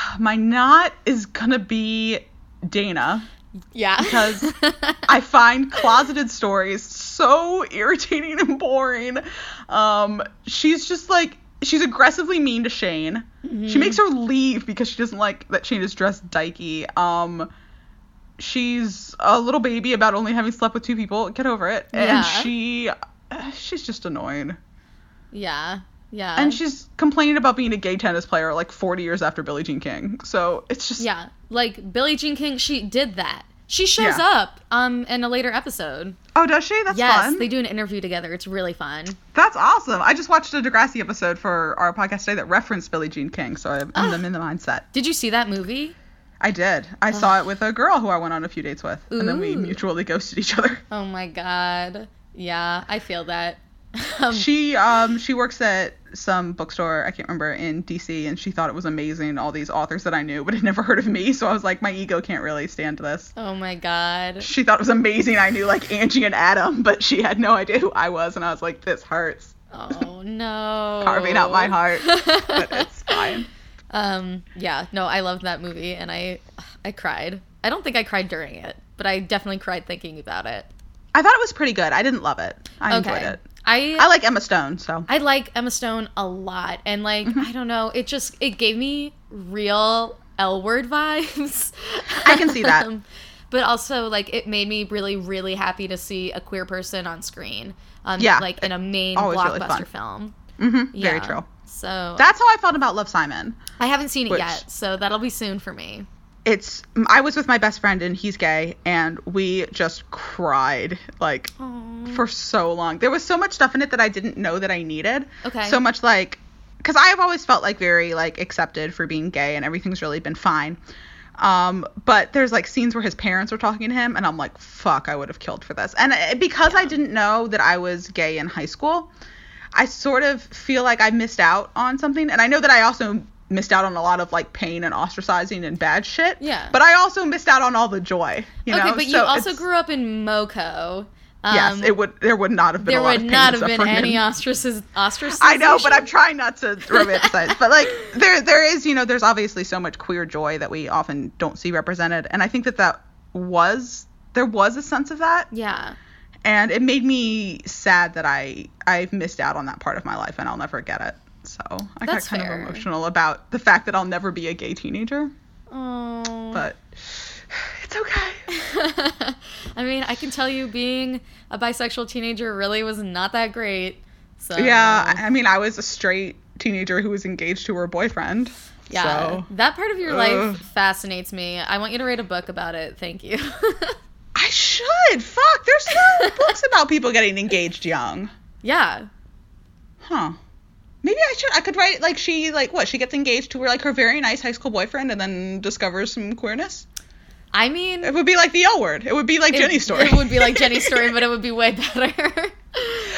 (sighs) My not is gonna be Dana. Yeah. because (laughs) I find closeted stories so irritating and boring. Um, she's just like she's aggressively mean to Shane. Mm-hmm. She makes her leave because she doesn't like that Shane is dressed dykey. Um, she's a little baby about only having slept with two people. Get over it. Yeah. And she, (sighs) she's just annoying. yeah. Yeah. And she's complaining about being a gay tennis player like 40 years after Billie Jean King. So it's just yeah. Like Billie Jean King, she did that. She shows Yeah. up um in a later episode. Oh, does she? That's yes, fun. they do an interview together. It's really fun. That's awesome. I just watched a Degrassi episode for our podcast today that referenced Billie Jean King, so I'm. I'm in the mindset. Did you see that movie? I did. I saw it with a girl who I went on a few dates with, and then we mutually (laughs) ghosted each other. Oh my god. Yeah, I feel that. (laughs) um, She um she works at some bookstore I can't remember in DC, and she thought it was amazing all these authors that I knew, but had (laughs) never heard of me. So I was like, my ego can't really stand this. oh my god. She thought it was amazing. I knew like Angie and Adam, but she had no idea who I was, and I was like, this hurts, Oh (laughs) no. carving out my heart, but it's fine. Um, yeah, no, I loved that movie and I I cried. I don't think I cried during it, but I definitely cried thinking about it. I thought it was pretty good. I didn't love it. I enjoyed it. I I like Emma Stone, so I like Emma Stone a lot, and like Mm-hmm. I don't know, it just it gave me real L word vibes. I can see that. (laughs) Um, but also like it made me really really happy to see a queer person on screen. Um, Yeah. like in a main really blockbuster fun. film. hmm very Yeah. true. So That's how I felt about Love Simon. I haven't seen it which- yet, so that'll be soon for me. It's I was with my best friend and he's gay and we just cried like for so long. There was so much stuff in it that I didn't know that I needed. Okay. So much like because I have always felt like very like accepted for being gay and everything's really been fine. Um, but there's like scenes where his parents were talking to him and I'm like, fuck, I would have killed for this. And uh, because I didn't know that I was gay in high school, I sort of feel like I missed out on something. And I know that I also missed out on a lot of like pain and ostracizing and bad shit. Yeah. But I also missed out on all the joy. You okay, know? but you also it's- grew up in Moco. Um, Yes, it would. There would not have been. there a lot would not have been any in- ostracis ostracization. I know, but I'm trying not to romanticize. but like (laughs) there there is, you know, there's obviously so much queer joy that we often don't see represented, and I think that that was there was a sense of that, Yeah. and it made me sad that I I've missed out on that part of my life, and I'll never get it. So I That's got kind fair. of emotional about the fact that I'll never be a gay teenager, Oh. but it's okay. (laughs) I mean, I can tell you being a bisexual teenager really was not that great. So Yeah, I mean, I was a straight teenager who was engaged to her boyfriend. yeah. So. That part of your Ugh. life fascinates me. I want you to write a book about it. Thank you. (laughs) I should. Fuck, there's no books about people getting engaged young. yeah. Huh. Maybe I should. I could write like she like what? She gets engaged to her like her very nice high school boyfriend and then discovers some queerness. I mean, It would be like the L word. It would be like it- Jenny's story. It would be like Jenny's story, but it would be way (laughs) better.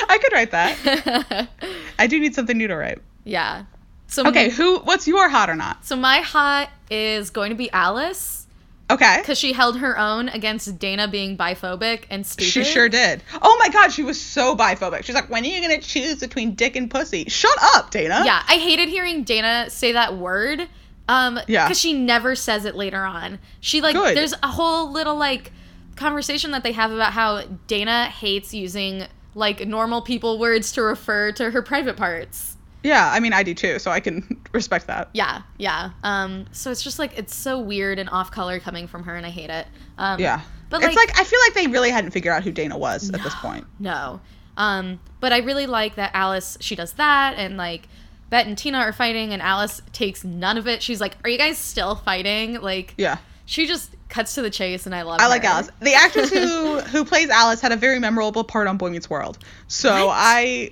I could write that. (laughs) I do need something new to write. yeah. So Okay, who? What's your hot or not? So my hot is going to be Alice Okay. because she held her own against Dana being biphobic and stupid. She sure did. Oh my god, she was so biphobic. She's like, when are you gonna choose between dick and pussy? Shut up, Dana. Yeah, I hated hearing Dana say that word. Um, Yeah. because she never says it later on. She like, Good. there's a whole little like conversation that they have about how Dana hates using like normal people words to refer to her private parts. Yeah, I mean, I do too, so I can (laughs) respect that. Yeah, yeah. Um, so it's just like it's so weird and off color coming from her, and I hate it. Um, Yeah. but it's like, like I feel like they really hadn't figured out who Dana was at this point. No. Um, but I really like that Alice she does that and like Bette and Tina are fighting and Alice takes none of it. She's like, "Are you guys still fighting?" Like Yeah. she just cuts to the chase and I love it. I like. Alice. The actress who who plays Alice had a very memorable part on Boy Meets World. So? I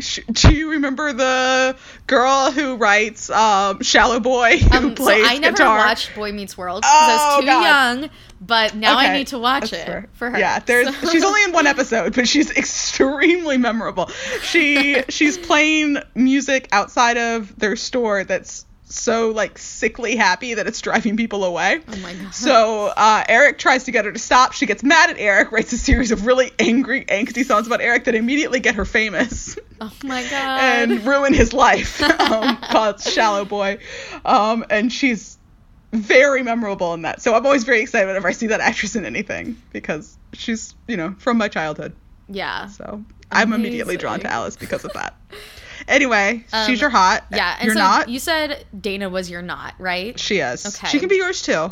do you remember the girl who writes um, Shallow Boy who Um, so I never guitar? watched Boy Meets World because I Oh, was too God. young, but now I need to watch that's it fair. for her. Yeah, there's So- she's only in one (laughs) episode, but she's (laughs) extremely memorable. She she's playing music outside of their store that's so like sickly happy that it's driving people away. Oh my god. So uh, Eric tries to get her to stop. She gets mad at Eric, writes a series of really angry, angsty songs about Eric that immediately get her famous oh my (laughs) god. and ruin his life. (laughs) um, called Shallow Boy, um, and she's very memorable in that. So I'm always very excited whenever I see that actress in anything because she's you know from my childhood. yeah. So I'm immediately drawn to Alice because of that. (laughs) Anyway, Um, she's your hot. Yeah, and you're so not. you said Dana was your not, right? she is. Okay. She can be yours too.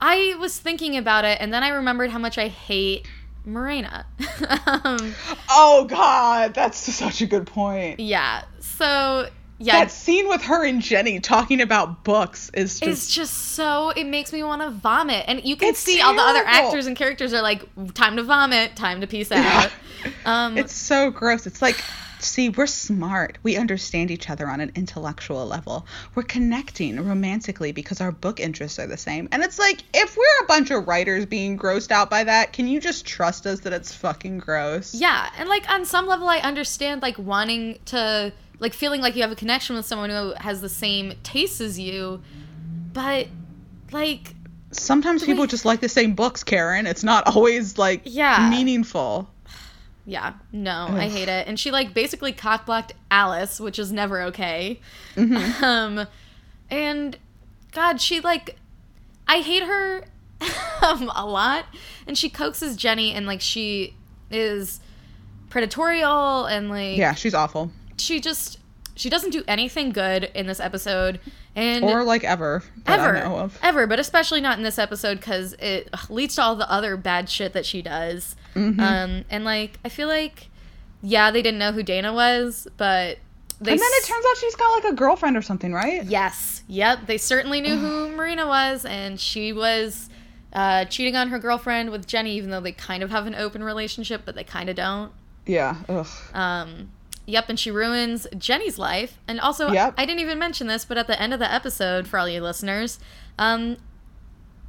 I was thinking about it, and then I remembered how much I hate Marina. (laughs) um, Oh God, that's such a good point. yeah. So yeah, That scene with her and Jenny talking about books is just it's just so it makes me want to vomit, and you can see all the other actors and characters are like, "Time to vomit, time to peace out." Um, (laughs) it's so gross. It's like, see, we're smart. We understand each other on an intellectual level. We're connecting romantically because our book interests are the same. And it's like, if we're a bunch of writers being grossed out by that, can you just trust us that it's fucking gross? yeah, and like on some level, I understand like wanting to like feeling like you have a connection with someone who has the same tastes as you, but like Sometimes people way- just like the same books, Karen. It's not always like Yeah. meaningful. Yeah, no, I hate it. And she like basically cockblocked Alice, which is never okay. Mhm. (laughs) Um, and God, she like, I hate her (laughs) um, a lot. And she coaxes Jenny, and like she is predatorial and like Yeah, she's awful. she just she doesn't do anything good in this episode and Or like ever. Ever I know of. ever but especially not in this episode because it leads to all the other bad shit that she does Mm-hmm. um and like i feel like yeah they didn't know who dana was but they and then it turns out she's got like a girlfriend or something, right? yes yep they certainly knew who (sighs) marina was and she was uh, cheating on her girlfriend with jenny even though they kind of have an open relationship but they kind of don't Yeah. Ugh. um, yep, and she ruins Jenny's life. And also, Yep. I didn't even mention this, but at the end of the episode, for all you listeners, um,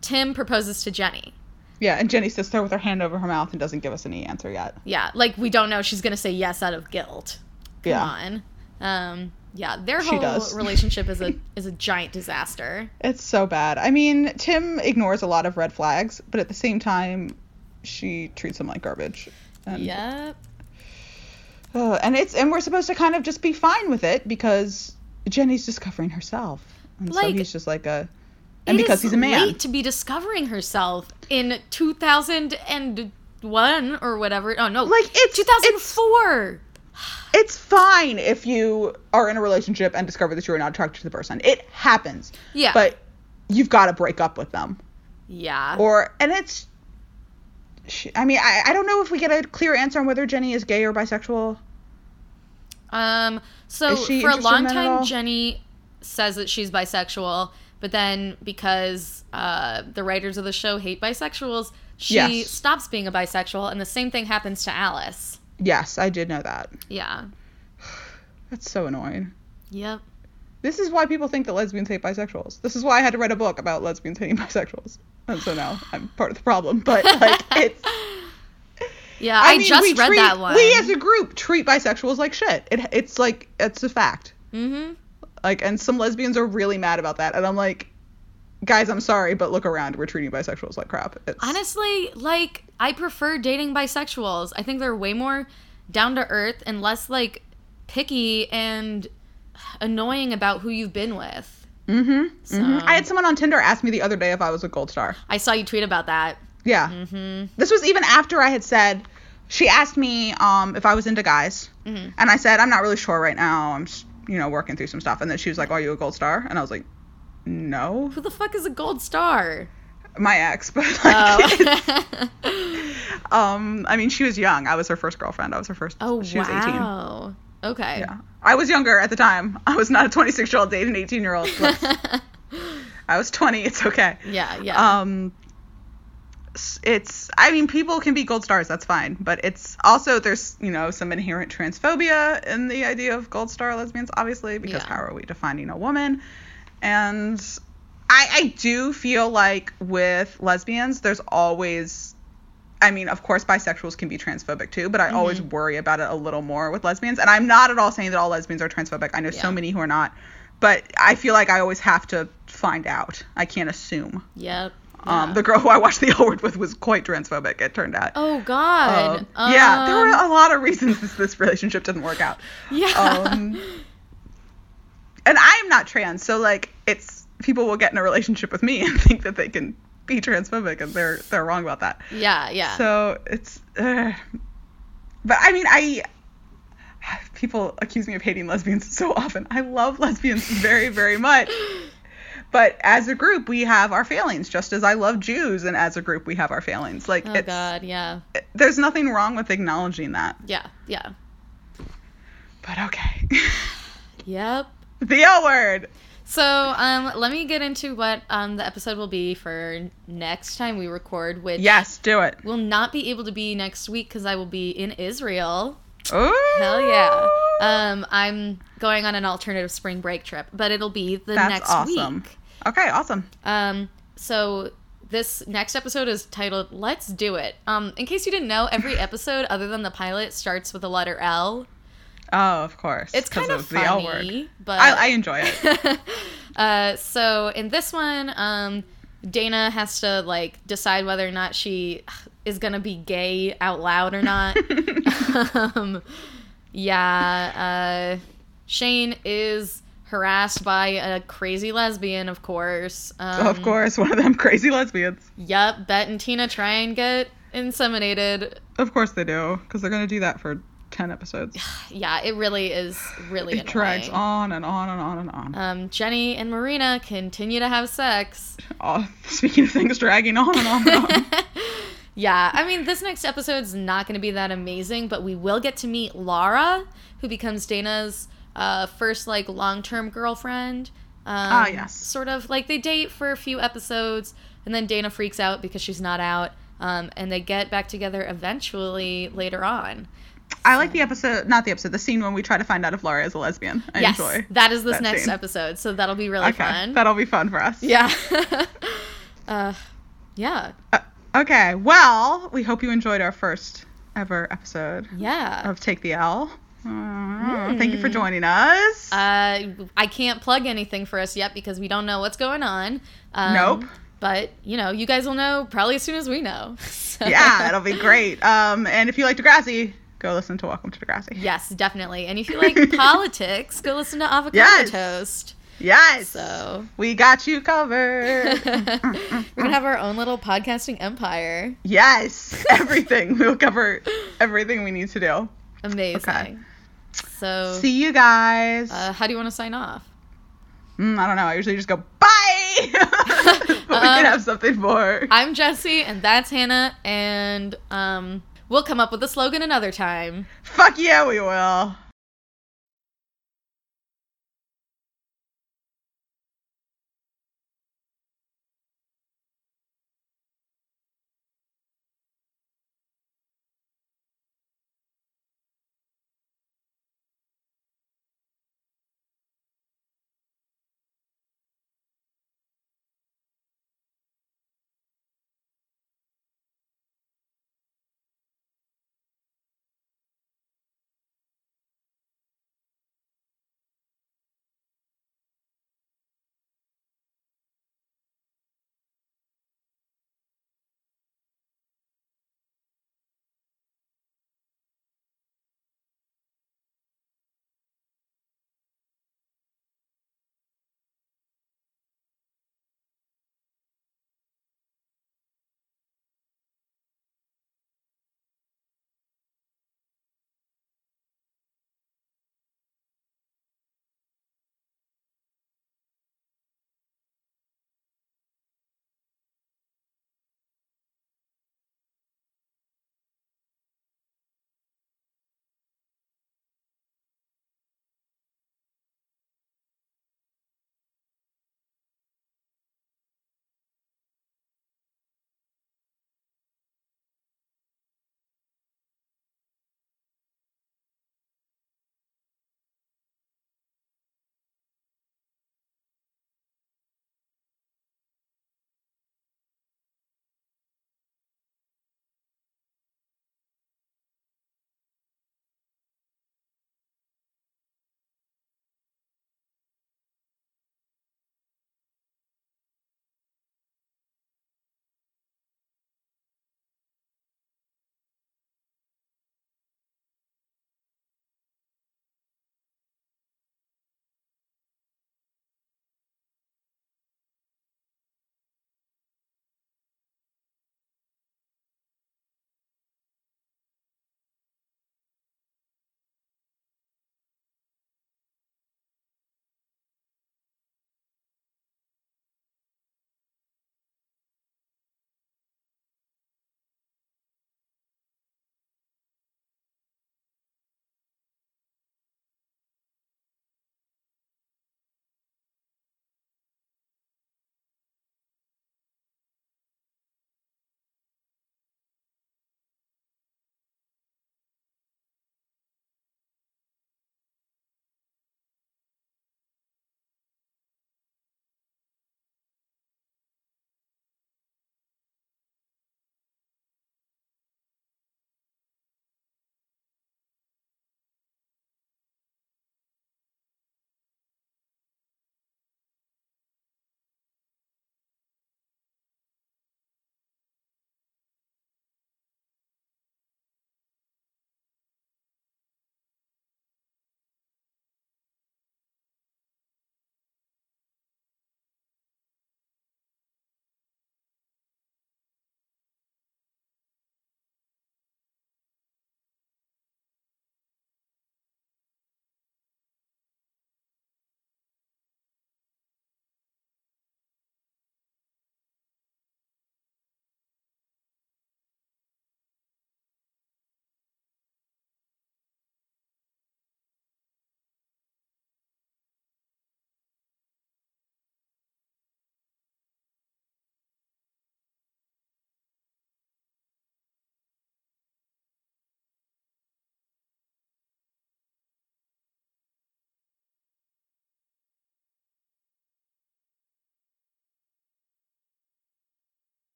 Tim proposes to Jenny. Yeah, and Jenny sits there with her hand over her mouth and doesn't give us any answer yet. Yeah, like we don't know she's gonna say yes out of guilt. Come Yeah. on. Um, yeah, their whole (laughs) relationship is a is a giant disaster. It's so bad. I mean, Tim ignores a lot of red flags, but at the same time, she treats him like garbage. And, Yep. (sighs) uh, and it's and we're supposed to kind of just be fine with it because Jenny's discovering herself, and so he's just like a, and It because he's a man. late to be discovering herself in 2001 or whatever. Oh no, Like, it's- 2004. It's fine if you are in a relationship and discover that you are not attracted to the person. It happens. Yeah. But you've got to break up with them. yeah. Or and it's. I mean, I, I don't know if we get a clear answer on whether Jenny is gay or bisexual. Um, so for a long time. Jenny says that she's bisexual, but then because uh, the writers of the show hate bisexuals, she Yes. stops being a bisexual, and the same thing happens to Alice. Yes, I did know that. Yeah. (sighs) That's so annoying. Yep. This is why people think that lesbians hate bisexuals. This is why I had to write a book about lesbians hating (laughs) bisexuals. And so now I'm part of the problem. But like (laughs) it's Yeah, I, mean, just read treat- that one. We as a group treat bisexuals like shit. It, it's like it's a fact. mm-hmm. Like and some lesbians are really mad about that. And I'm like, guys, I'm sorry, but look around. We're treating bisexuals like crap. It's, Honestly, like I prefer dating bisexuals. I think they're way more down to earth and less like picky and annoying about who you've been with. Mm-hmm. So- mhm. I had someone on Tinder ask me the other day if I was a gold star. I saw you tweet about that. Yeah. Mm-hmm. This was even after I had said she asked me um, if I was into guys, Mhm. and I said I'm not really sure right now. I'm just, you know working through some stuff, and then she was like, "Are you a gold star?" And I was like, "No, Who the fuck is a gold star? my ex." (laughs) But like, Oh. (laughs) um, I mean, she was young. I was her first girlfriend. I was her first. oh she was 18. wow. Okay. Yeah, I was younger at the time. I was not a 26 year old dating an 18 year old. (laughs) I was 20. It's okay. yeah, yeah. um it's i mean people can be gold stars that's fine but it's also there's you know some inherent transphobia in the idea of gold star lesbians obviously because Yeah. how are we defining a woman and i i do feel like with lesbians there's always I mean, of course, bisexuals can be transphobic too, but I always Mm-hmm. worry about it a little more with lesbians. And I'm not at all saying that all lesbians are transphobic. I know so many who are not, but I feel like I always have to find out. I can't assume. yep. Um, the girl who I watched The L Word with was quite transphobic. It turned out. Oh God. Um, yeah, there were Um, a lot of reasons this, this relationship didn't work out. (laughs) Yeah. Um, and I am not trans, so like it's people will get in a relationship with me (laughs) and think that they can be transphobic, and they're they're wrong about that. yeah. Yeah. So it's, uh, but I mean, I people accuse me of hating lesbians so often. I love lesbians very very much. (laughs) But as a group, we have our failings, just as I love Jews, and as a group, we have our failings. Like, oh it's, God. Yeah. there's nothing wrong with acknowledging that. Yeah. Yeah. But okay. (laughs) Yep. the L word. So, um, let me get into what um the episode will be for next time we record, which Yes, do it. We'll not be able to be next week because I will be in Israel. Oh, Hell yeah! Um, I'm going on an alternative spring break trip, but it'll be the That's next awesome. week. Okay, awesome. Um, so this next episode is titled "Let's Do It." Um, in case you didn't know, every (laughs) episode other than the pilot starts with the letter L. Oh, of course. It's kind of the L word. funny, but I, I enjoy it. (laughs) uh, so in this one, um, Dana has to like decide whether or not she is gonna be gay out loud or not. (laughs) um, yeah, uh, Shane is harassed by a crazy lesbian, of course. Um, of course, (laughs) one of them crazy lesbians. Yep, Bette and Tina try and get inseminated. Of course they do, because they're gonna do that for ten episodes. (sighs) Yeah, it really is really It drags on and on and on and on. Um, Jenny and Marina continue to have sex. (laughs) oh, speaking of things dragging on and on and on. (laughs) yeah, I mean, this next episode's not going to be that amazing, but we will get to meet Laura, who becomes Dana's uh, first like long-term girlfriend. Um, Ah, yes. Sort of like they date for a few episodes, and then Dana freaks out because she's not out, um, and they get back together eventually later on. I like the episode, not the episode, the scene when we try to find out if Laura is a lesbian. I yes, enjoy. that is this that next scene. episode, so that'll be really okay, fun. that'll be fun for us. yeah. (laughs) uh, yeah. Uh, okay, well, we hope you enjoyed our first ever episode Yeah. of Take the L. Uh, Thank you for joining us. Uh, I can't plug anything for us yet because we don't know what's going on. Um, Nope. But you know, you guys will know probably as soon as we know. (laughs) So- yeah, that'll be great. Um, and if you like Degrassi, go listen to Welcome to Degrassi. Yes, definitely. And if you like (laughs) politics, go listen to Avocado Yes. Toast. Yes. So We got you covered. (laughs) we're gonna have our own little podcasting empire. yes. Everything. We'll cover everything we need to do. Amazing. Okay. So, See you guys. uh, how do you want to sign off? Mm, I don't know. I usually just go bye. (laughs) but we Um, can have something more. I'm Jessi, and that's Hannah, and um, we'll come up with a slogan another time. Fuck yeah, we will.